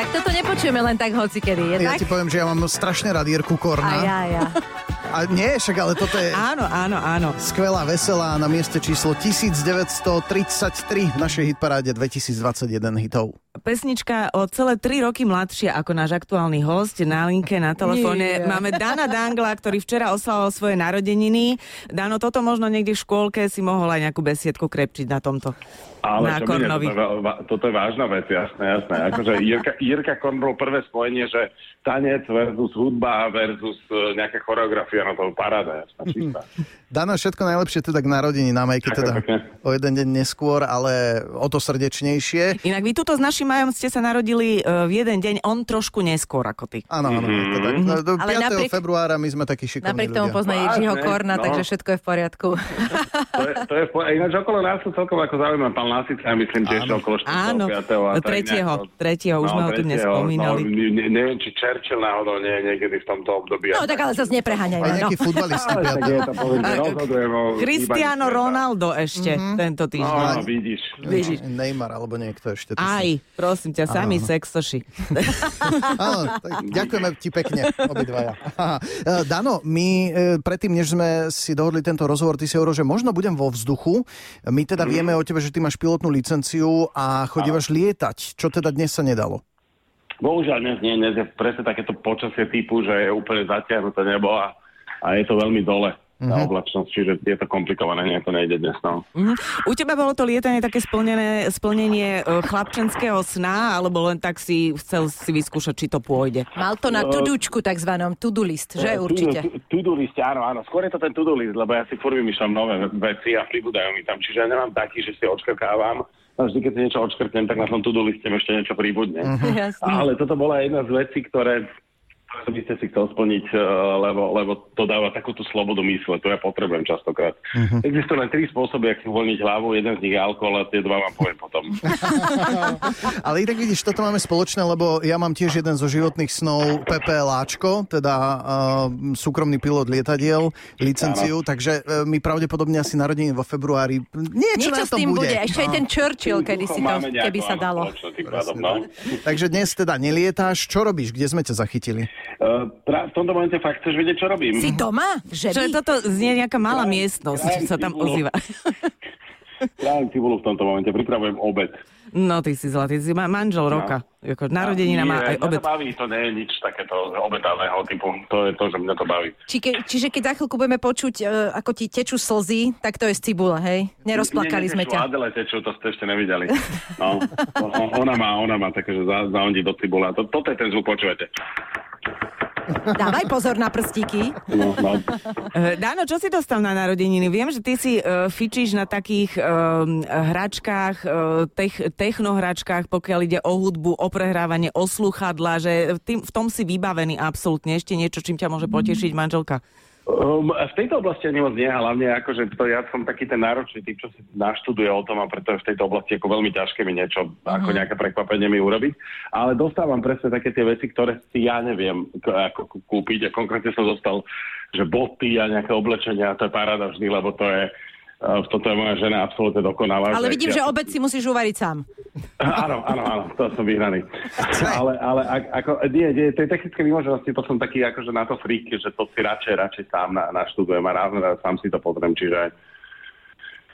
Tak toto nepočujeme len tak hocikedy, je Ja tak? ti poviem, že ja mám strašne rád Jirku A Korna. ja, ja. A nie, však ale toto je Áno, áno, áno. skvelá, veselá na mieste číslo 1933 v našej hitparáde 2021 hitov. Pesnička o celé 3 roky mladšia ako náš aktuálny host na linke na telefóne. Nie. Máme Dana Dangla, ktorý včera oslavoval svoje narodeniny. Dano, toto možno niekde v škôlke si mohol aj nejakú besiedku krepčiť na tomto. Ale na čo mi nie, Kornovi. toto, toto je vážna vec, jasné, jasné. Akože Jirka, Jirka Korn bol prvé spojenie, že tanec versus hudba versus e, nejaká choreografia, no to je paráda, jasná, čistá. Dana, všetko najlepšie teda k narodení keď Ďakujem teda pekne. o jeden deň neskôr, ale o to srdečnejšie. Inak vy tuto s našim Majom ste sa narodili e, v jeden deň, on trošku neskôr ako ty. Áno, áno. Teda, do 5. Ale napriek- februára my sme takí šikovní Napriek tomu pozná? Jiřího Korna, No. takže všetko je v poriadku. To je, to je v ináč okolo nás sú celkom ako zaujímavé. Pán Lasica, ja myslím, tiež Áno. okolo 4. Áno, 5. a tretieho, nejako- tretieho, už sme ho tu dnes spomínali. No, ne, neviem, či Churchill náhodou nie je niekedy v tomto období. No tak ale zase Aj nepreháňajme. No. že rozhodujem o Cristiano. Ronaldo ešte tento týždeň. No, vidíš. Vidíš. Neymar alebo niekto ešte. Aj, prosím ťa, sami sextoši. Áno, tak ďakujeme ti pekne, obidvaja. E, Dano, my e, predtým, než sme si dohodli tento rozhovor, ty si hovoril, že možno budem vo vzduchu. My teda Mhm. vieme o tebe, že ty máš pilotnú licenciu a chodívaš lietať, čo teda dnes sa nedalo. Bohužiaľ dnes nie, dnes je presne takéto počasie typu, že je úplne zatiahnuté nebo a, a je to veľmi dole tá Mhm. oblačnosť, čiže je to komplikované, nie to nejde dnes. No. Mhm. U teba bolo to lietanie také splnené, splnenie e, chlapčenského sna, alebo len tak si chcel si vyskúšať, či to pôjde? Mal to na tudučku takzvanom, to-do list, že Eh, určite. To- To-do list, áno, áno. Skôr je to ten to-do list, lebo ja si furt vymýšľam nové veci a pribúdajú mi tam. Čiže ja nemám taký, že si odškrkávam. A vždy, keď si niečo odškrtnem, tak na tom to-do liste ešte niečo pribudne. Jasne. Ale toto bola jedna z vecí, ktoré ktoré by ste si chcel splniť, eh, lebo, lebo to dáva takúto slobodu mysle, to ja potrebujem častokrát. Existujú len tri spôsoby, ak si uvoľniť hlavu, jeden z nich je alkohol a tie dva vám poviem potom. Ale inak vidíš, toto máme spoločné, lebo ja mám tiež jeden zo životných snov PPLáčko, teda uh, súkromný pilot lietadiel, licenciu, takže uh, my pravdepodobne asi narodení vo februári. Niečo, Niečo na s tým bude. bude. Ešte aj ten Churchill, kedy si to, keby sa áno, dalo. spoločné tým pádom, no. Takže dnes teda nelietáš. Čo robíš? Kde sme ťa zachytili? Eh, v tomto momente fakt chceš vedieť, čo robím? Si doma? Že Čo je toto, znie nejaká malá miestnosť, prajem sa tam ozýva. Práve cibulu v tomto momente, pripravujem obed. No ty si zlatý, ty si ma- manžel roka. Ako narodenina má aj Nie, obed. Mňa to baví, to nie je nič takéto obetavného typu. To je to, že mňa to baví. Či ke, čiže keď za chvíľku budeme počuť, e, ako ti tečú slzy, tak to je z cibule, hej? Nerozplakali Nie, sme netečú, ťa. Adele tečú, to ste ešte nevideli. No, ona má, ona má také, že za, zaondí do cibula. To, toto je ten zvuk, počujete. Dávaj pozor na prstíky. No, no. Dáno, čo si dostal na narodeniny? Viem, že ty si uh, fičíš na takých uh, hračkách, uh, tech, technohračkách, pokiaľ ide o hudbu, o prehrávanie, o sluchadla, že v, tým, v tom si vybavený absolútne. Ešte niečo, čím ťa môže potešiť manželka? Um, v tejto oblasti ani moc nie, hlavne akože to ja som taký ten náročný typ, čo si naštuduje o tom a preto je v tejto oblasti ako veľmi ťažké mi niečo, ako nejaké prekvapenie mi urobiť. Ale dostávam presne také tie veci, ktoré si ja neviem k- ako kú- kúpiť a konkrétne som dostal, že boty a nejaké oblečenia, to je paráda vždy, lebo to je uh, toto je moja žena absolútne dokonalá. Ale vidím, že ja- obed si musíš uvariť sám. Áno, áno, áno, to som vyhraný. ale, ale ak, ako, nie, nie, tej technické vymoženosti, to som taký akože na to freak, že to si radšej, radšej sám na, naštudujem a rád, rád sám si to pozriem, čiže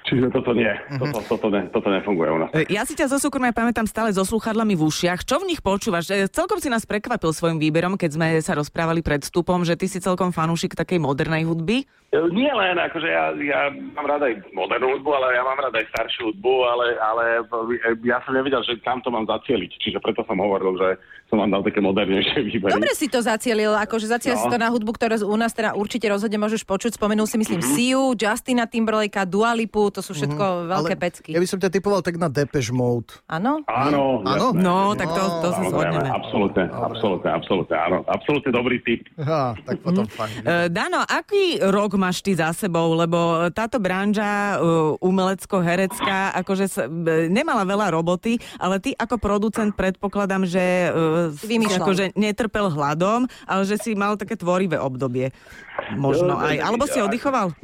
Čiže toto nie, toto, toto, ne, toto nefunguje u nás. Eh, Ja si ťa zo súkromia pamätám stále so sluchadlami v ušiach. Čo v nich počúvaš? Eh, Celkom si nás prekvapil svojim výberom, keď sme sa rozprávali pred vstupom, že ty si celkom fanúšik takej modernej hudby. E, Nie len, akože ja, ja mám rada aj modernú hudbu, ale ja mám rada aj staršiu hudbu, ale, ale ja som nevedel, že kam to mám zacieliť, čiže preto som hovoril, že som vám dal také modernejšie výbery. Dobre si to zacielil, akože zacielil No. si to na hudbu, ktorú u nás teda určite rozhodne môžeš počuť. Spomenul si, myslím, Mhm. Siu, Justina Timberlakea, Dua Lipu, to sú všetko veľké pecky. Ja by som ťa typoval tak na Depeche Mode. Áno? Áno, Áno? No, tak to, to sa zhodneme. absolútne, absolútne, absolútne, áno. Absolútne dobrý tip. Aha, tak potom fajn. Eh, Dano, aký rok máš ty za sebou? Lebo táto branža uh, umelecko-herecká akože sa, e, nemala veľa roboty, ale ty ako producent predpokladám, že uh, akože netrpel hladom, ale že si mal také tvorivé obdobie. Možno Jo, aj. Alebo si oddychoval?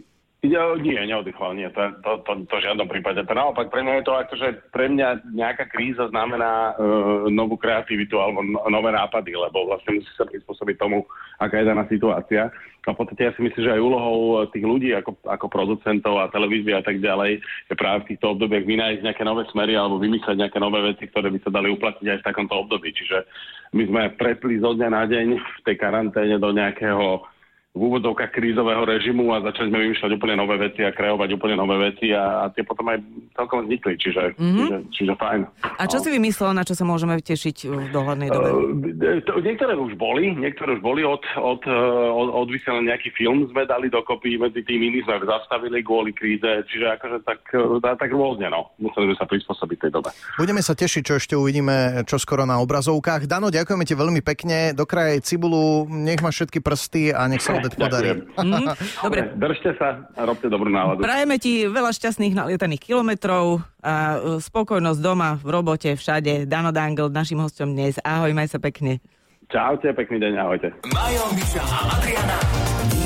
Ja, nie, neoddychoval, nie, to, to, to, to v žiadnom prípade. To naopak, pre mňa je to akože, pre mňa nejaká kríza znamená uh, novú kreativitu alebo no, nové nápady, lebo vlastne musí sa prispôsobiť tomu, aká je daná situácia. A v podstate ja si myslím, že aj úlohou tých ľudí ako, ako producentov a televízie a tak ďalej je práve v týchto obdobiach vynájsť nejaké nové smery alebo vymyslieť nejaké nové veci, ktoré by sa dali uplatniť aj v takomto období. Čiže my sme prepli zo dňa na deň v tej karanténe do nejakého v úvodzovkách krízového režimu a začali sme vymýšľať úplne nové veci a kreovať úplne nové veci a, a tie potom aj celkom vznikli, čiže, mm-hmm. čiže, čiže fajn. A čo no. si vymyslel, na čo sa môžeme tešiť v dohľadnej dobe? Uh, to, niektoré už boli, niektoré už boli od, od, e, od, od nejaký film sme dali dokopy, medzi tým iní sme zastavili kvôli kríze, čiže akože tak, e, tak rôzne, no. Museli sme sa prispôsobiť tej dobe. Budeme sa tešiť, čo ešte uvidíme čo skoro na obrazovkách. Dano, ďakujeme ti veľmi pekne, dokraj cibulu, nech má všetky prsty a nech sa odet podarí. Mm, dobre. Držte sa a robte dobrú náladu. Prajeme ti veľa šťastných nalietaných kilometrov a e, spokojnosť doma, v robote, všade. Dano Dangl, našim hostom dnes. Ahoj, maj sa pekne. Čaute, pekný deň, ahojte. Majo, Miša a Adriana.